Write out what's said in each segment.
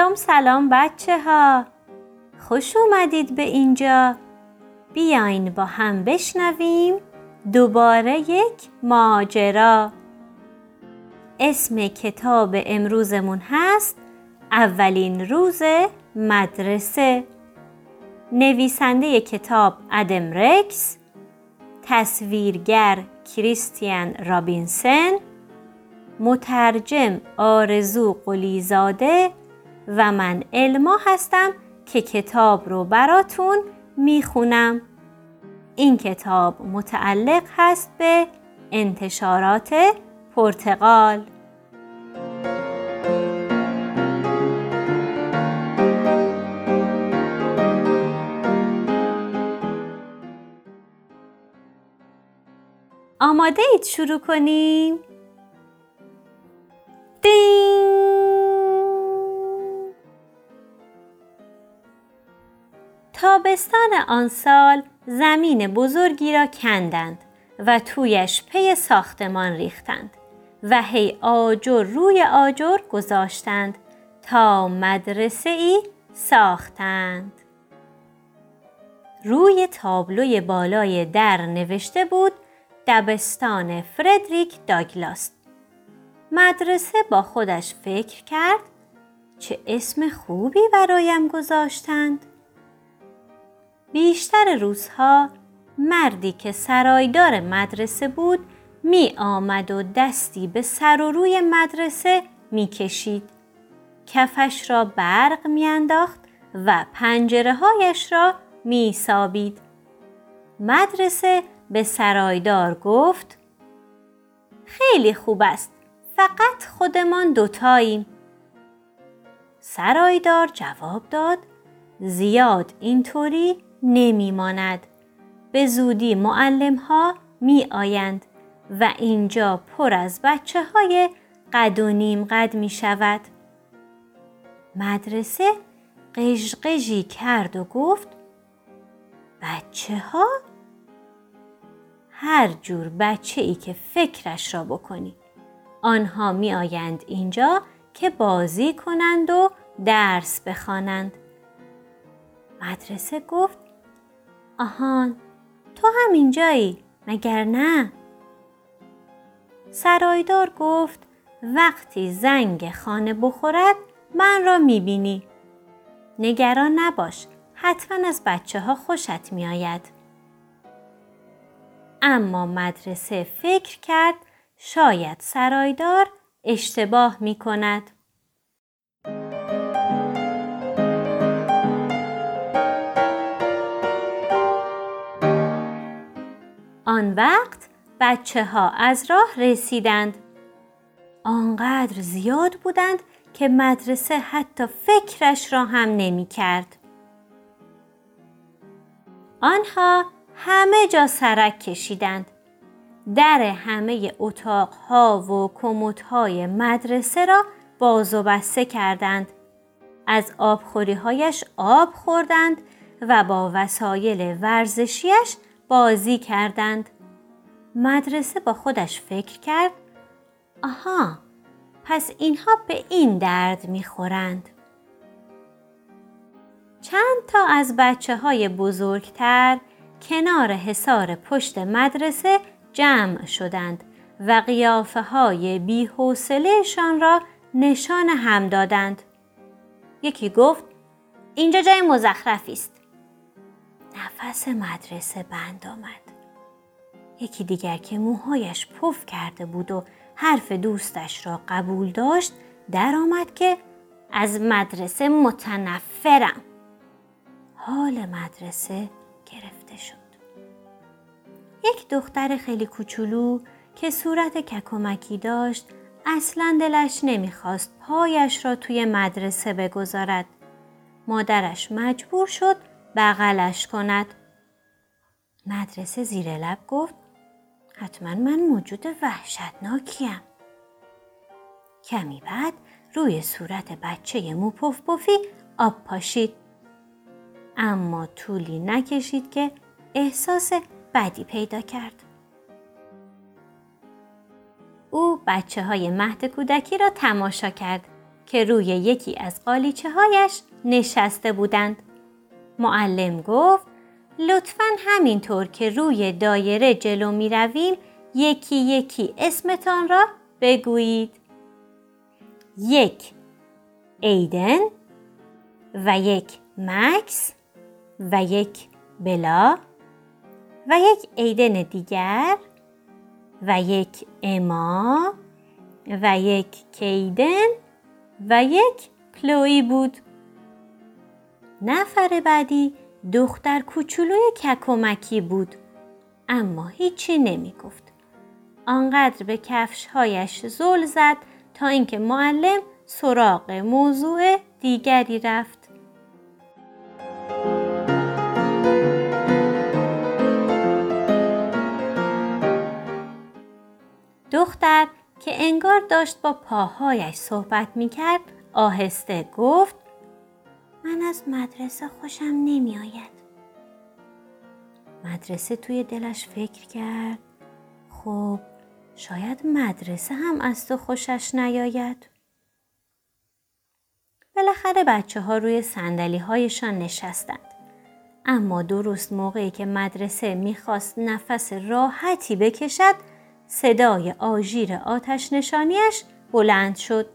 سلام سلام بچه ها خوش اومدید به اینجا. بیاین با هم بشنویم دوباره یک ماجرا. اسم کتاب امروزمون هست اولین روز مدرسه. نویسنده کتاب ادم رکس تصویرگر کریستیان رابینسن مترجم آرزو قلیزاده و من علما هستم که کتاب رو براتون می‌خونم این کتاب متعلق هست به انتشارات پرتغال آماده اید شروع کنیم؟ تابستان آن سال زمین بزرگی را کندند و تویش پی ساختمان ریختند و هی آجر روی آجر گذاشتند تا مدرسه ای ساختند. روی تابلوی بالای در نوشته بود دبستان فردریک داگلاس. مدرسه با خودش فکر کرد چه اسم خوبی برایم گذاشتند. بیشتر روزها مردی که سرایدار مدرسه بود می آمد و دستی به سر و روی مدرسه می کشید. کفش را برق می انداخت و پنجره هایش را می سابید. مدرسه به سرایدار گفت خیلی خوب است فقط خودمان دوتاییم. سرایدار جواب داد زیاد اینطوری نمی ماند. به زودی معلم ها می آیند و اینجا پر از بچه های قد و نیم قد می شود. مدرسه قژقژی کرد و گفت بچه ها؟ هر جور بچه ای که فکرش را بکنی. آنها می آیند اینجا که بازی کنند و درس بخوانند. مدرسه گفت آهان تو هم اینجایی مگر نه؟ سرایدار گفت وقتی زنگ خانه بخورد من را می‌بینی. نگران نباش حتما از بچه ها خوشت میآید. اما مدرسه فکر کرد شاید سرایدار اشتباه می کند. آن وقت بچه ها از راه رسیدند. آنقدر زیاد بودند که مدرسه حتی فکرش را هم نمی کرد. آنها همه جا سرک کشیدند. در همه اتاقها و کموتهای مدرسه را باز و بسته کردند. از آبخوریهایش آب خوردند و با وسایل ورزشیش بازی کردند. مدرسه با خودش فکر کرد آها پس اینها به این درد می‌خورند. چند تا از بچه های بزرگتر کنار حصار پشت مدرسه جمع شدند و قیافه های بیحوصلهشان را نشان هم دادند. یکی گفت اینجا جای مزخرفی است. نفس مدرسه بند آمد. یکی دیگر که موهایش پف کرده بود و حرف دوستش را قبول داشت در آمد که از مدرسه متنفرم. حال مدرسه گرفته شد. یک دختر خیلی کوچولو که صورت ککمکی داشت اصلا دلش نمی‌خواست پایش را توی مدرسه بگذارد. مادرش مجبور شد بغلش کند. مدرسه زیر لب گفت حتما من موجود وحشتناکیم. کمی بعد روی صورت بچه موپف پفی آب پاشید. اما طولی نکشید که احساس بدی پیدا کرد. او بچه های مهد کودکی را تماشا کرد که روی یکی از قالیچه هایش نشسته بودند. معلم گفت لطفا همینطور که روی دایره جلو می رویم یکی یکی اسمتان را بگویید. یک ایدن و یک مکس و یک بلا و یک ایدن دیگر و یک اما و یک کیدن و یک کلوی بود. نفر بعدی دختر کوچولوی ککومکی بود اما هیچی نمی گفت. آنقدر به کفشهایش زل زد تا اینکه معلم سراغ موضوع دیگری رفت. دختر که انگار داشت با پاهایش صحبت می کرد آهسته گفت من از مدرسه خوشم نمی آید. مدرسه توی دلش فکر کرد خب شاید مدرسه هم از تو خوشش نیاید. بالاخره بچه ها روی سندلی هایشان نشستند. اما درست موقعی که مدرسه می‌خواست نفس راحتی بکشد صدای آژیر آتش نشانیش بلند شد.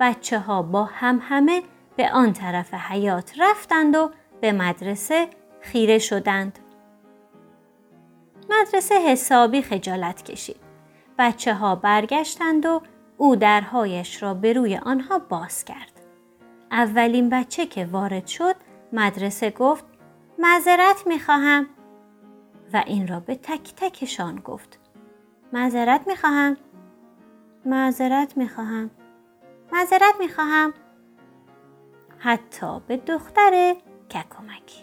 بچه ها با هم همه به آن طرف حیات رفتند و به مدرسه خیره شدند. مدرسه حسابی خجالت کشید. بچه ها برگشتند و او درهایش را به روی آنها باز کرد. اولین بچه که وارد شد مدرسه گفت معذرت می خواهم و این را به تک تکشان گفت. معذرت می خواهم. معذرت می خواهم. معذرت می خواهم. حتی به دختر ککمکی.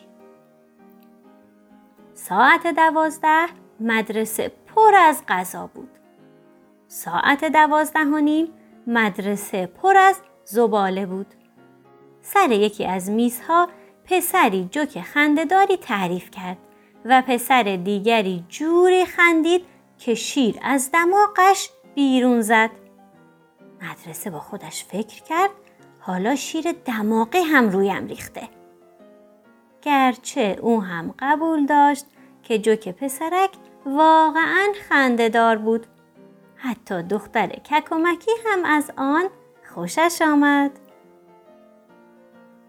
ساعت دوازده مدرسه پر از غذا بود. ساعت دوازده و نیم مدرسه پر از زباله بود. سر یکی از میزها پسری جوک خندهداری تعریف کرد و پسر دیگری جوری خندید که شیر از دماغش بیرون زد. مدرسه با خودش فکر کرد حالا شیر دماغی هم رویم ریخته. گرچه او هم قبول داشت که جوک پسرک واقعا خندهدار بود. حتی دختر ککمکی هم از آن خوشش آمد.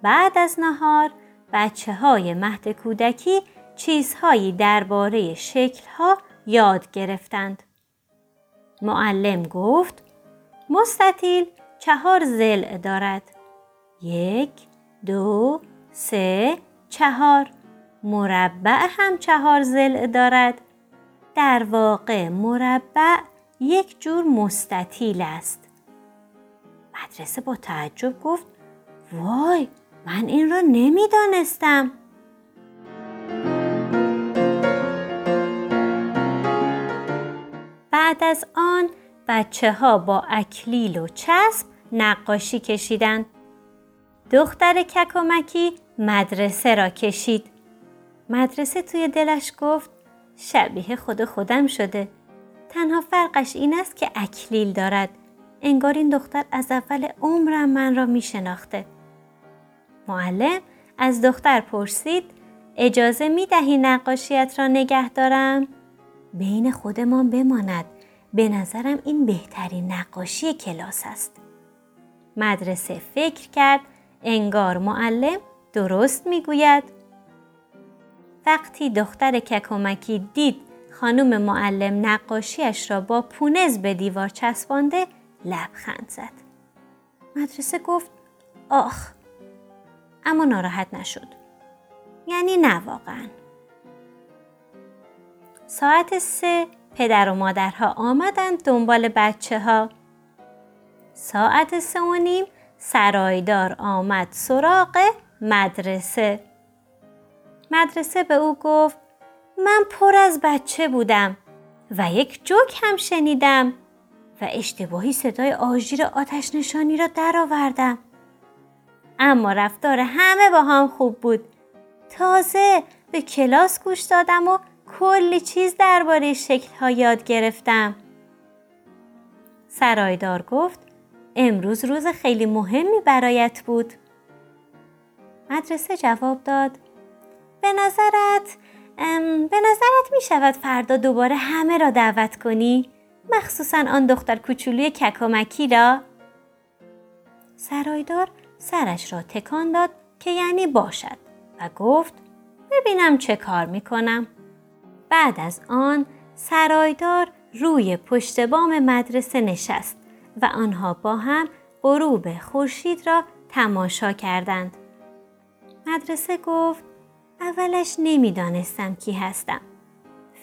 بعد از نهار بچه های مهد کودکی چیزهایی درباره شکلها یاد گرفتند. معلم گفت مستطیل چهار زل دارد. یک، دو، سه، چهار. مربع هم چهار زل دارد. در واقع مربع یک جور مستطیل است. مدرسه با تعجب گفت وای من این را نمی‌دانستم. بعد از آن بچه ها با اکلیل و چسب نقاشی کشیدند. دختر ککمکی مدرسه را کشید. مدرسه توی دلش گفت شبیه خود خودم شده. تنها فرقش این است که اکلیل دارد. انگار این دختر از اول عمرم من را می شناخته. معلم از دختر پرسید اجازه می دهی نقاشیت را نگه دارم؟ بین خودمان بماند. به نظرم این بهترین نقاشی کلاس است. مدرسه فکر کرد انگار معلم درست می‌گوید. وقتی دختر ککمکی دید خانم معلم نقاشیش را با پونز به دیوار چسبانده لبخند زد. مدرسه گفت آخ اما ناراحت نشد. یعنی نه واقعا. ساعت سه پدر و مادرها آمدند دنبال بچه ها. ساعت سه و نیم سرایدار آمد سراغ مدرسه. مدرسه به او گفت من پر از بچه بودم و یک جوک هم شنیدم و اشتباهی صدای آژیر آتش نشانی را درآوردم. اما رفتار همه با هم خوب بود. تازه به کلاس گوش دادم و کلی چیز درباره شکل ها یاد گرفتم. سرایدار گفت امروز روز خیلی مهمی برایت بود. مدرسه جواب داد به نظرت به نظرت می شود فردا دوباره همه را دعوت کنی؟ مخصوصا آن دختر کوچولوی ککامکی را؟ سرایدار سرش را تکان داد که یعنی باشد و گفت ببینم چه کار می کنم. بعد از آن سرایدار روی پشت بام مدرسه نشست و آنها با هم غروب خورشید را تماشا کردند. مدرسه گفت اولش نمی‌دانستم کی هستم.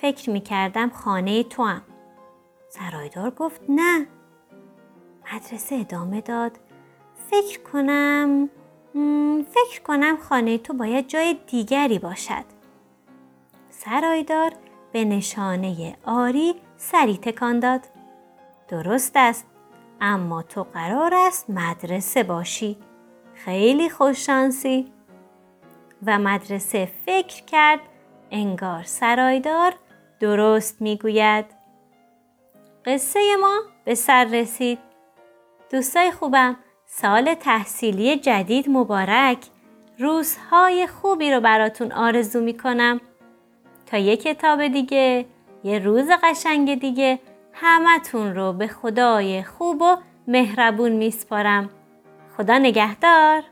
فکر می کردم خانه تو هم. سرایدار گفت نه. مدرسه ادامه داد. فکر کنم فکر کنم خانه تو باید جای دیگری باشد. سرایدار به نشانه آری سری تکان داد. درست است اما تو قرار است مدرسه باشی. خیلی خوششانسی. و مدرسه فکر کرد انگار سرایدار درست می‌گوید. قصه ما به سر رسید. دوستای خوبم سال تحصیلی جدید مبارک روزهای خوبی رو براتون آرزو می‌کنم تا یه کتاب دیگه یه روز قشنگ دیگه همتون رو به خدای خوب و مهربون میسپارم. خدا نگهدار.